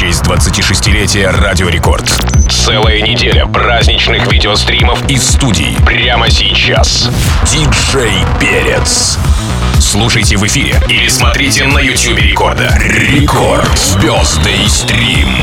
честь 26-летия Радио Рекорд. Целая неделя праздничных видеостримов из студий. Прямо сейчас. Диджей Перец. Слушайте в эфире или смотрите на YouTube Рекорда. Рекорд Звездный стрим.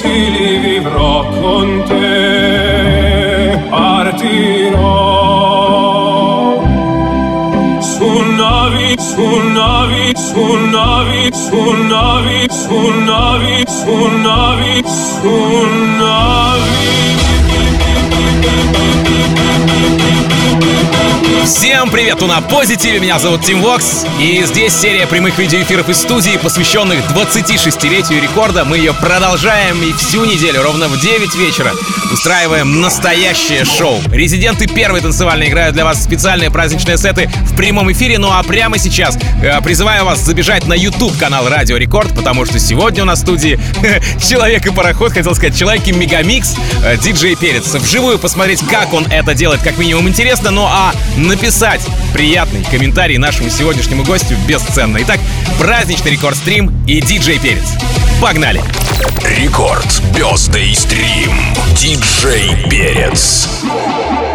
concili vivrò con te, partirò su navi, su navi, su navi, su navi, su navi, su navi, su navi. Всем привет, У на Позитиве, меня зовут Тим Вокс И здесь серия прямых видеоэфиров из студии, посвященных 26-летию рекорда Мы ее продолжаем и всю неделю, ровно в 9 вечера Устраиваем настоящее шоу Резиденты первой танцевальной играют для вас специальные праздничные сеты в прямом эфире Ну а прямо сейчас э, призываю вас забежать на YouTube-канал Радио Рекорд Потому что сегодня у нас в студии Человек и Пароход, хотел сказать, Человек и Мегамикс, э, диджей Перец Вживую посмотреть, как он это делает, как минимум интересно Ну а на написать приятный комментарий нашему сегодняшнему гостю бесценно. Итак, праздничный рекорд-стрим и диджей Перец. Погнали! Рекорд Бездей стрим. Диджей Перец. Перец.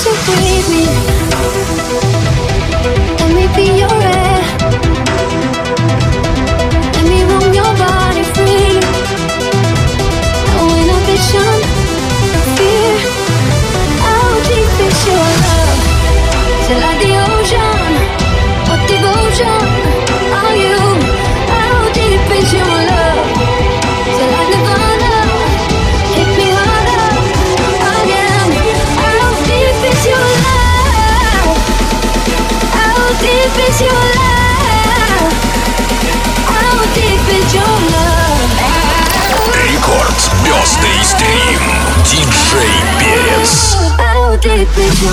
you breathe me. Let me be your deep is your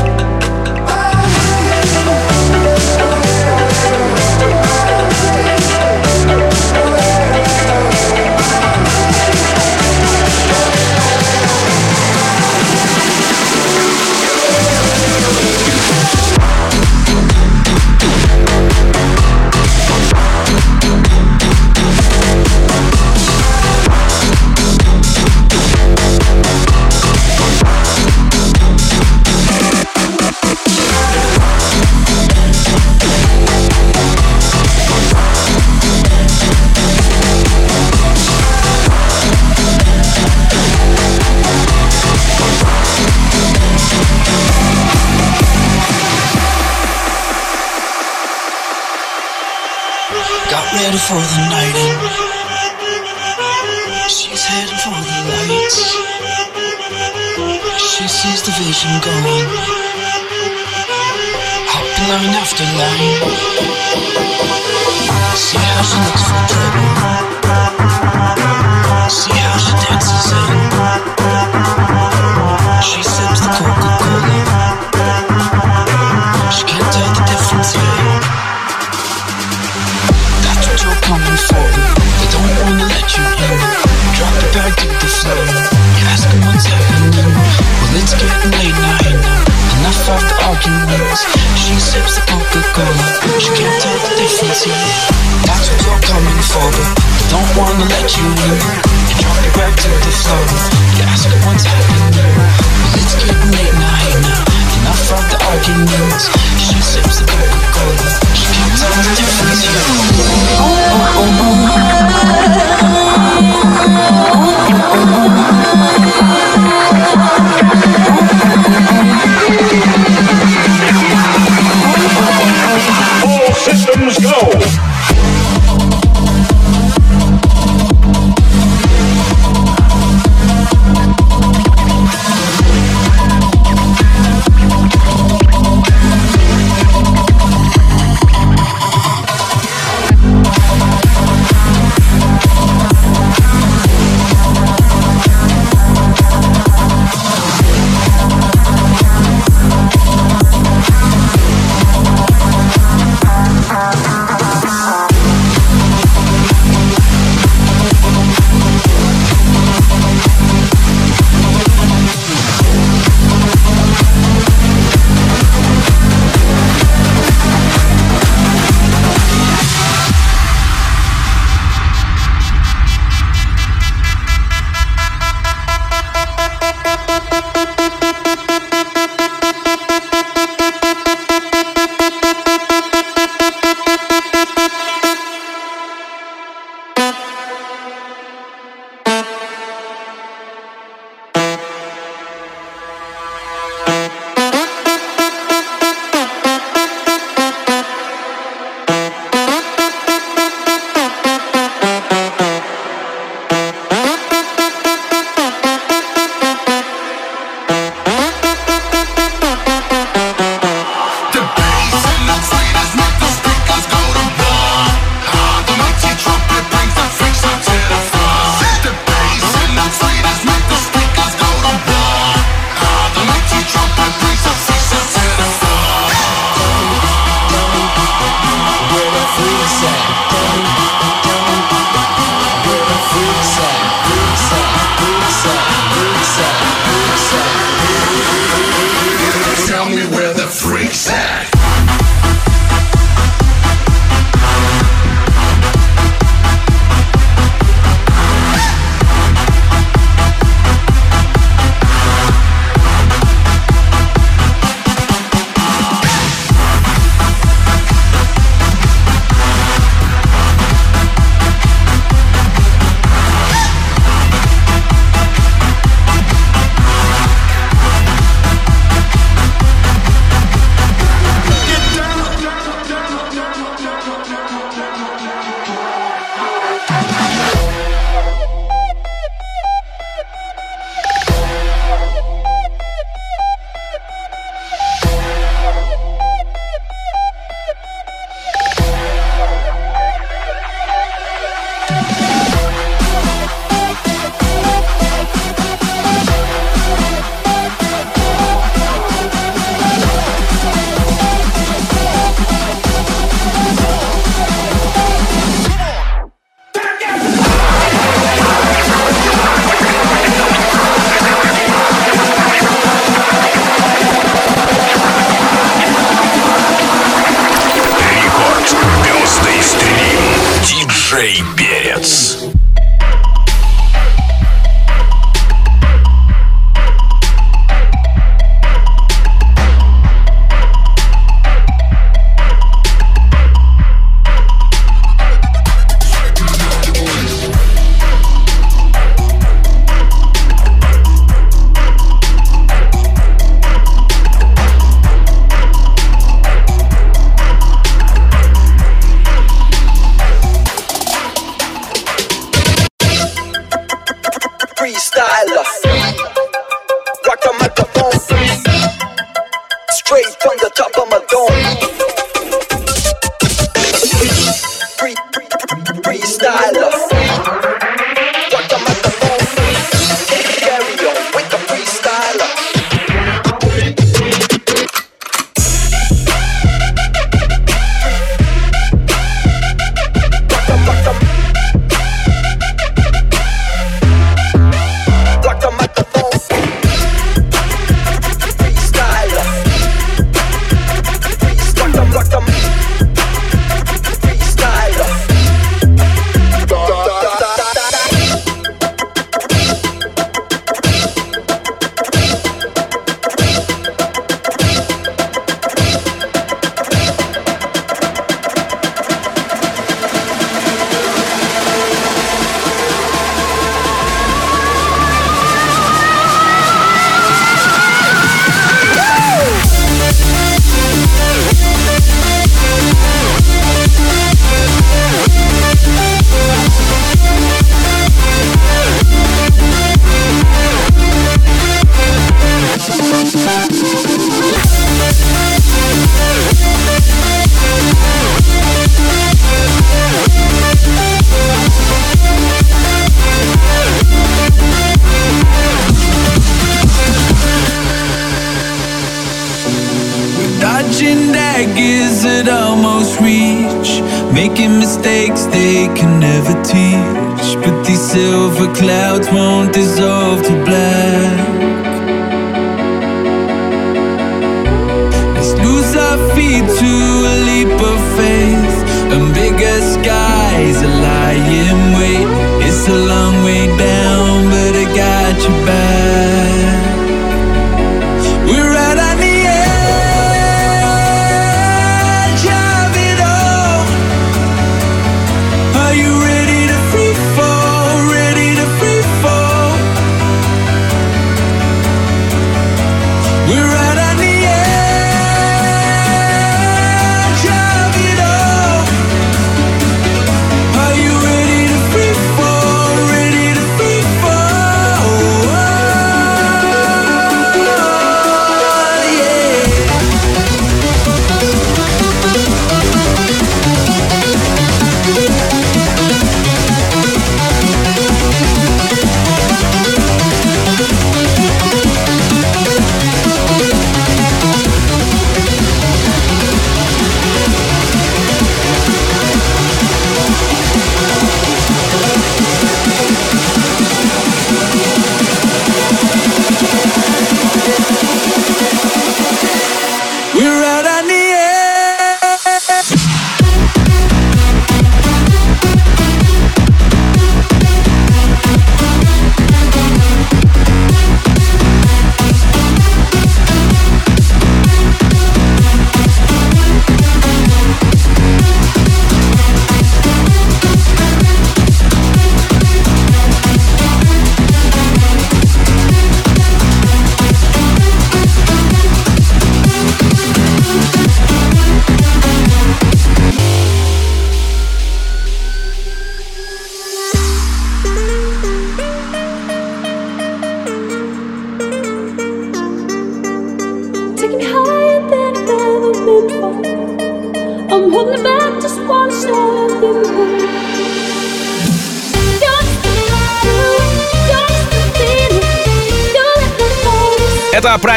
for the night in. She's heading for the lights. She sees the vision going. Up line after line. going to let you in Drop you back to the floor You ask her what's happening well, It's getting late now, now Enough of the arguments She sips the Coca-Cola She can't tell the difference, you All systems go!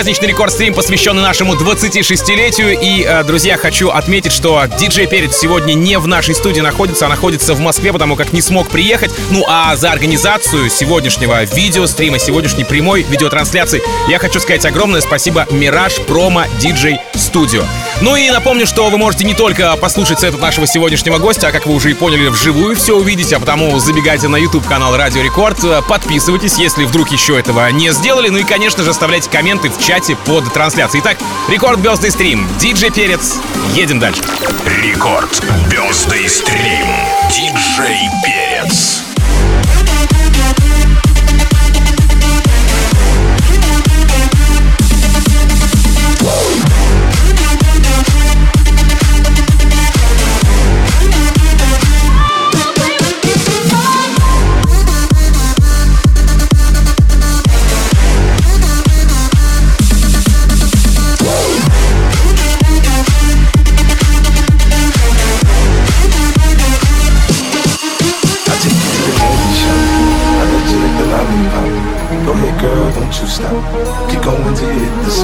праздничный рекорд-стрим, посвященный нашему 26-летию. И, э, друзья, хочу отметить, что диджей перед сегодня не в нашей студии находится, а находится в Москве, потому как не смог приехать. Ну, а за организацию сегодняшнего видеострима, сегодняшней прямой видеотрансляции я хочу сказать огромное спасибо Мираж Промо Диджей Студио. Ну и напомню, что вы можете не только послушать сет от нашего сегодняшнего гостя, а как вы уже и поняли, вживую все увидите, а потому забегайте на YouTube канал Радио Рекорд, э, подписывайтесь, если вдруг еще этого не сделали, ну и, конечно же, оставляйте комменты в чате под трансляцией. Итак, Рекорд Бездый Стрим, Диджей Перец, едем дальше. Рекорд Бездый Стрим, Диджей Перец.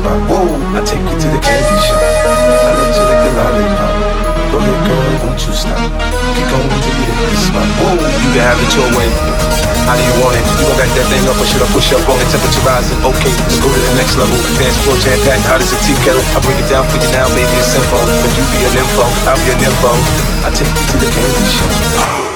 spot. Whoa, I take you to the candy shop. I let you like the lollipop. Go ahead, girl, don't you stop. Keep going to you hit the spot. Whoa, you can have it your way. How do you want it? You gon' back that thing up or should I push up on the Temperature rising, okay, let's go to the next level. Dance floor jam packed, hot as a tea kettle. I bring it down for you now, baby, it's simple. But you be a info, I'll be your info. I take you to the candy shop.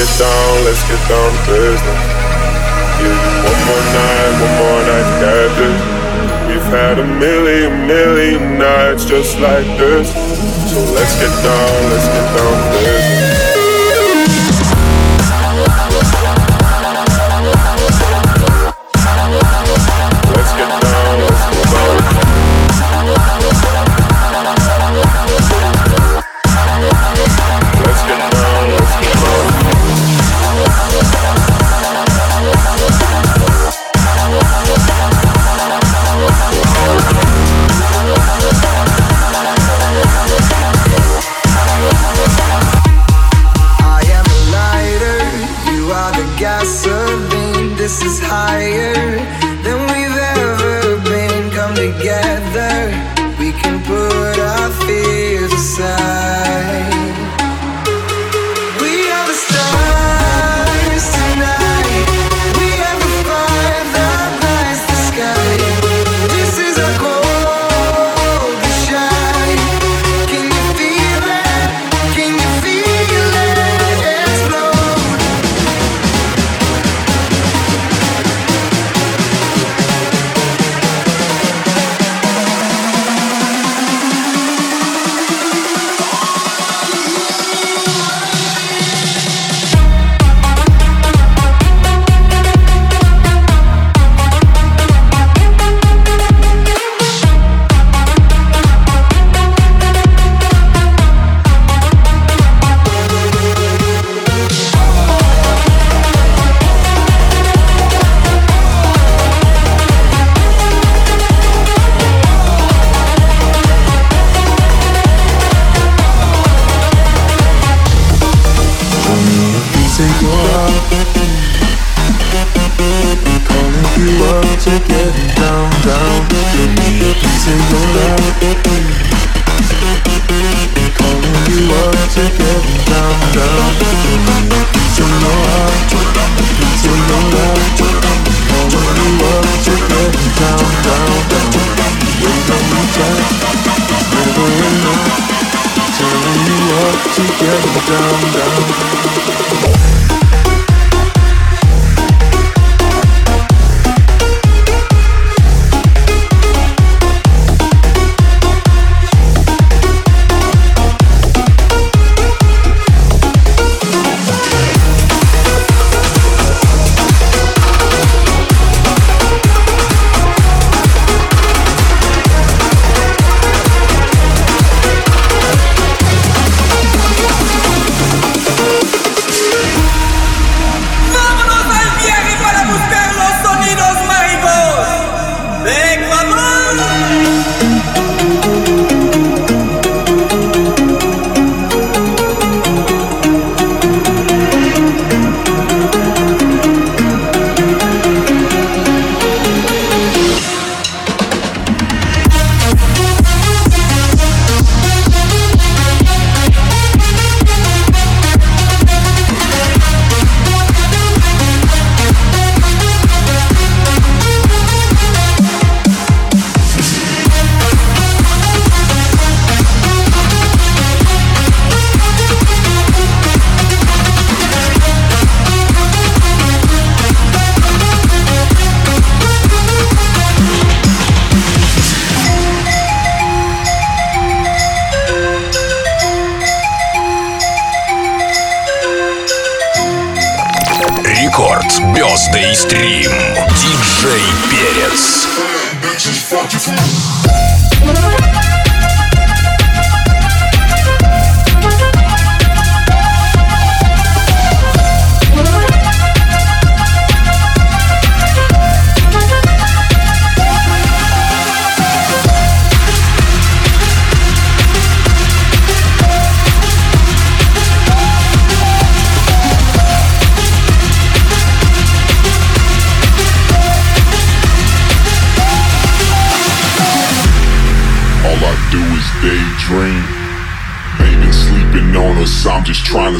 get down, let's get down to business. Yeah, one more night, one more night this. We've had a million, million nights just like this. So let's get down, let's get down to business. Стрим. Диджей Перец. Bitches, fuck you,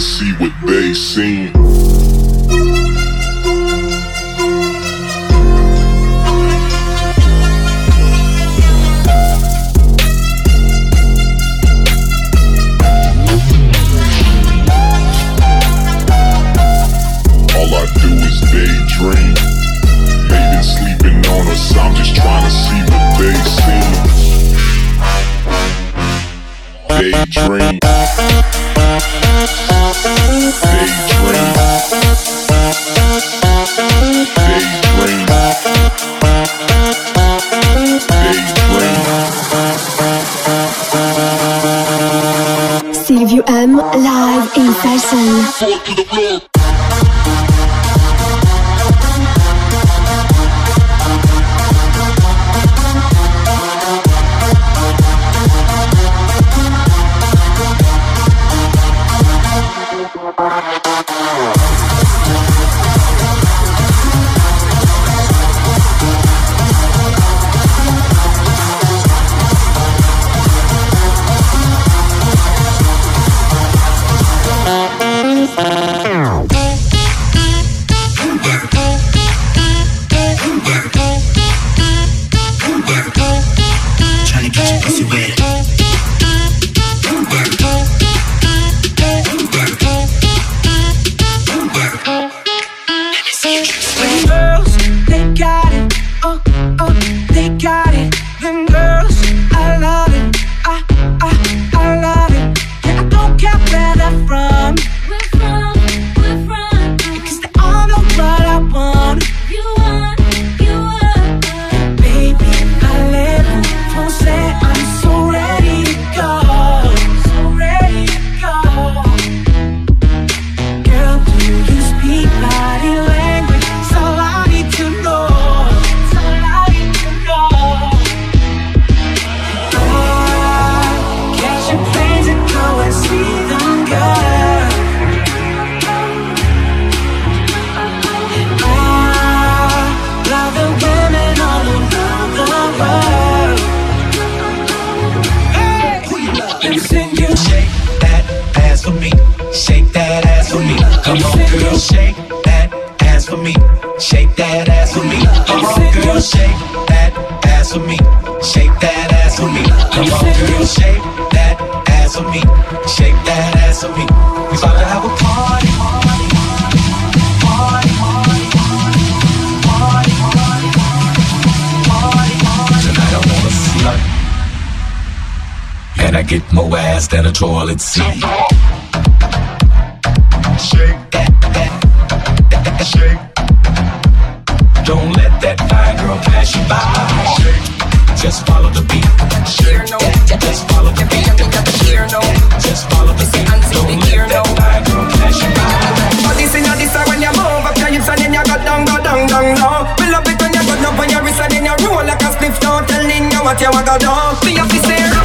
see you UM live in person. shake that ass for me. Come on, girl, shake that ass for me. Shake that ass for me. Come on, girl, shake that ass for me. Shake that ass for me. We about to have a party. Party, party, party, party, party, party. Tonight I wanna slut, and I get more ass than a toilet seat. pass you by. Just follow the beat. Just follow the beat. Just follow the beat. down, go a spliff.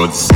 records.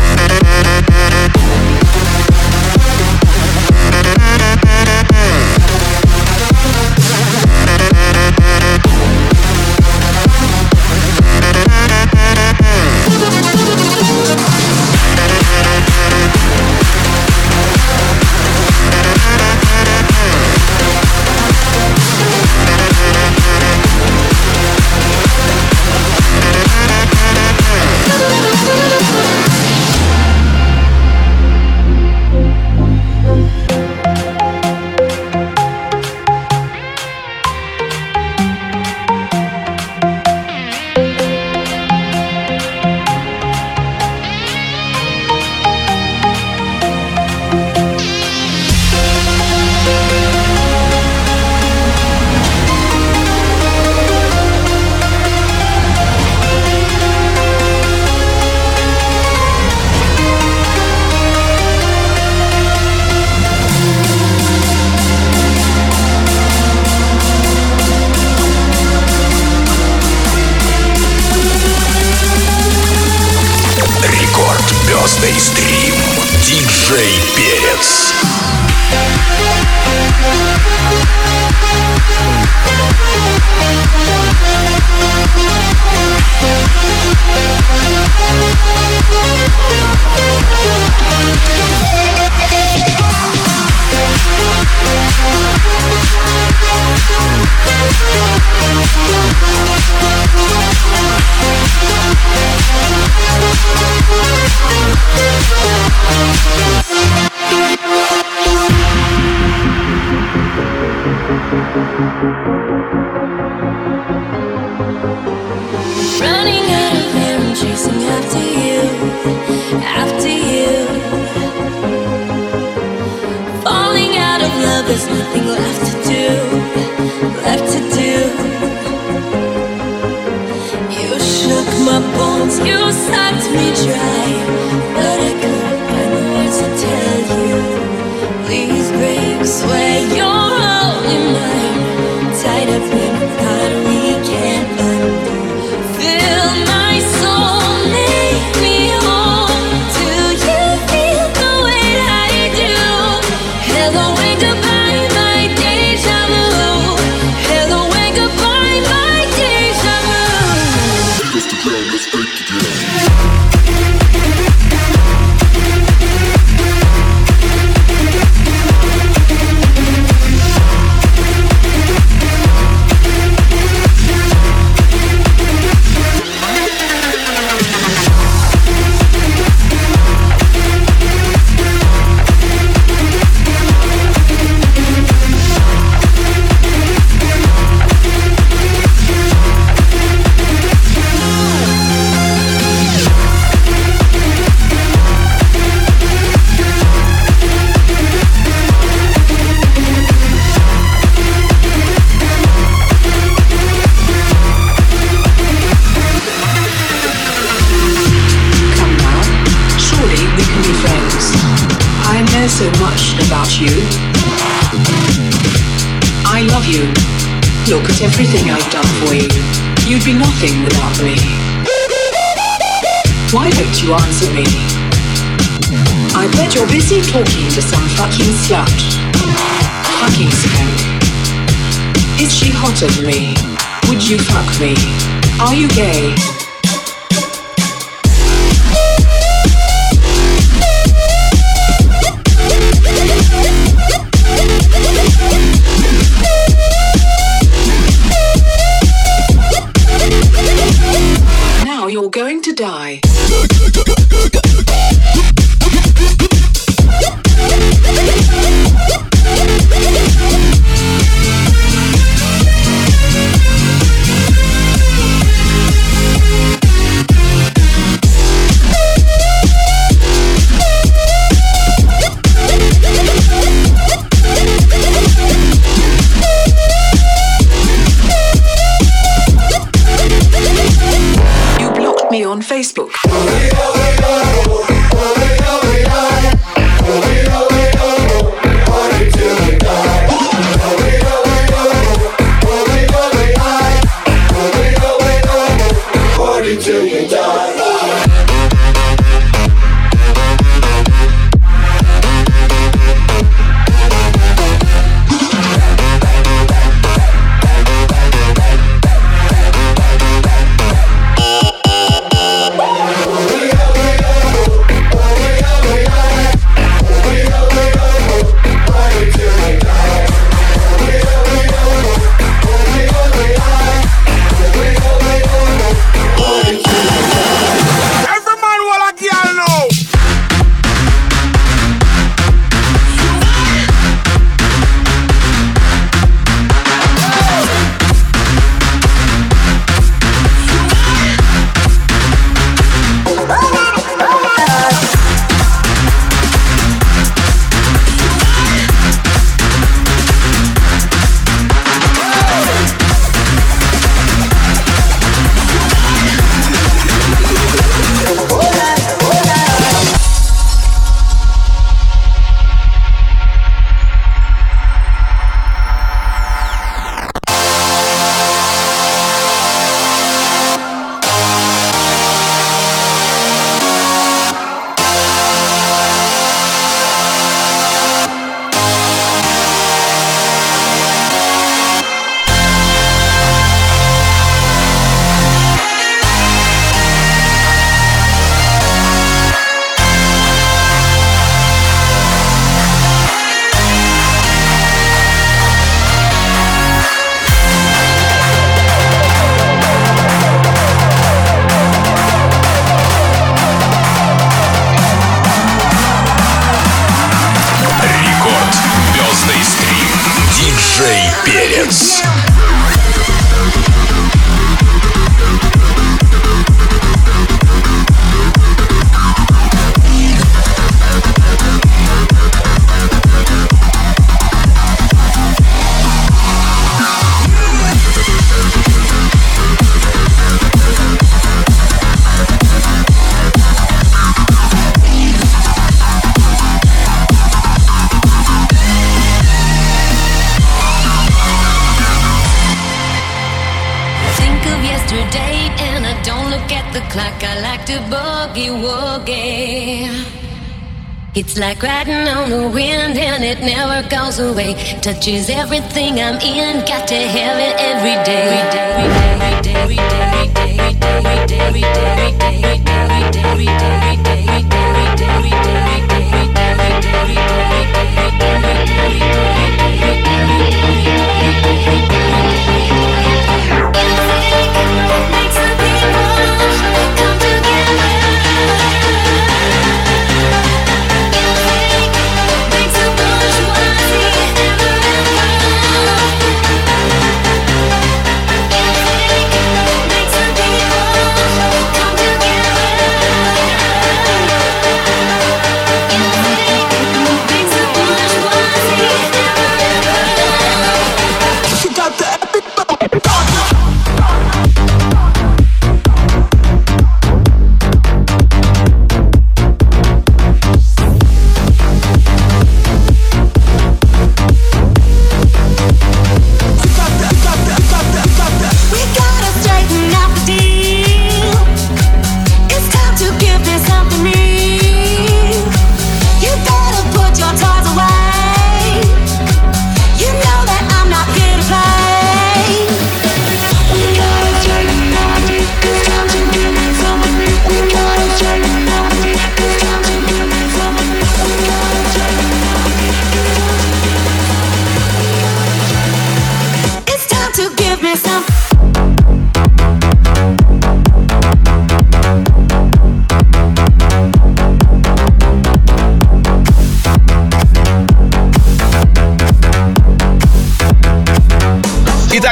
so much about you. I love you. Look at everything I've done for you. You'd be nothing without me. Why don't you answer me? I bet you're busy talking to some fucking slut. Fucking skank. Is she hotter than me? Would you fuck me? Are you gay? It's like riding on the wind and it never goes away. Touches everything I'm in, got to have it every day. Every day, every day, every day, every day, every day, every day, every day, every day, every day, every day, every day, every day, every day.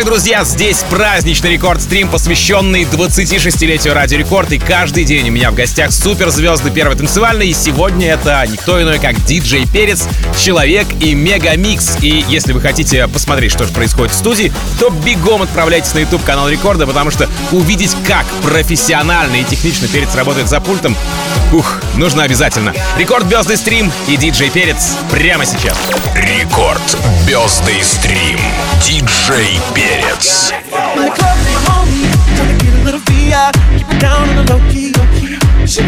друзья, здесь праздничный Record stream, посвященный 26-летию Радио Рекорд. И каждый день у меня в гостях суперзвезды первой танцевальной. И сегодня это никто иной, как диджей Перец, человек-мегамикс. И если вы хотите посмотреть, что же происходит в студии, то бегом отправляйтесь на YouTube-канал Рекорда, потому что увидеть, как профессионально и технично Перец работает за пультом, Ух, нужно обязательно. Record Birthday Stream и диджей Перец прямо сейчас. Рекорд Бездый стрим. Диджей Перец. She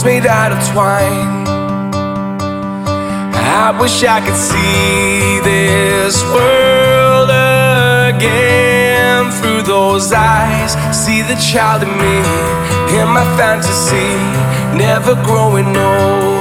souls made out of twine. I wish I could see this world again through those eyes. See the child in me, in my fantasy, never growing old.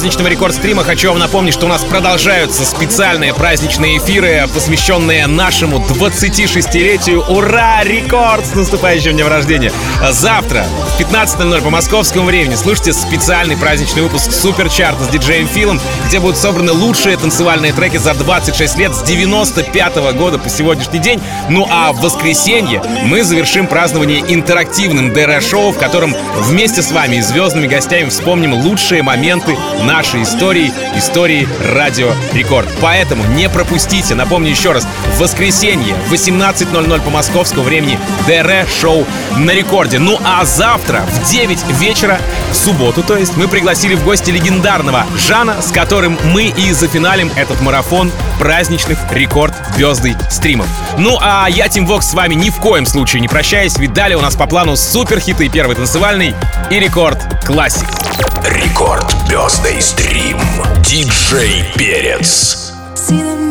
праздничного рекорд-стрима хочу вам напомнить, что у нас продолжаются специальные праздничные эфиры, посвященные нашему 26-летию. Ура! Рекорд с наступающим днем рождения! Завтра в 15.00 по московскому времени слушайте специальный праздничный выпуск Суперчарта с диджеем Филом, где будут собраны лучшие танцевальные треки за 26 лет с 95 -го года по сегодняшний день. Ну а в воскресенье мы завершим празднование интерактивным ДР-шоу, в котором вместе с вами и звездными гостями вспомним лучшие моменты нашей истории, истории Радио Рекорд. Поэтому не пропустите, напомню еще раз, в воскресенье 18.00 по московскому времени ДР-шоу на рекорде. Ну а завтра в 9 вечера, в субботу, то есть, мы пригласили в гости легендарного Жана, с которым мы и зафиналим этот марафон праздничных рекорд звезды стримов. Ну а я, Тим Вокс, с вами ни в коем случае не прощаюсь, ведь далее у нас по плану суперхиты первый танцевальный и рекорд классик. Рекорд звездный стрим. Диджей Перец. See them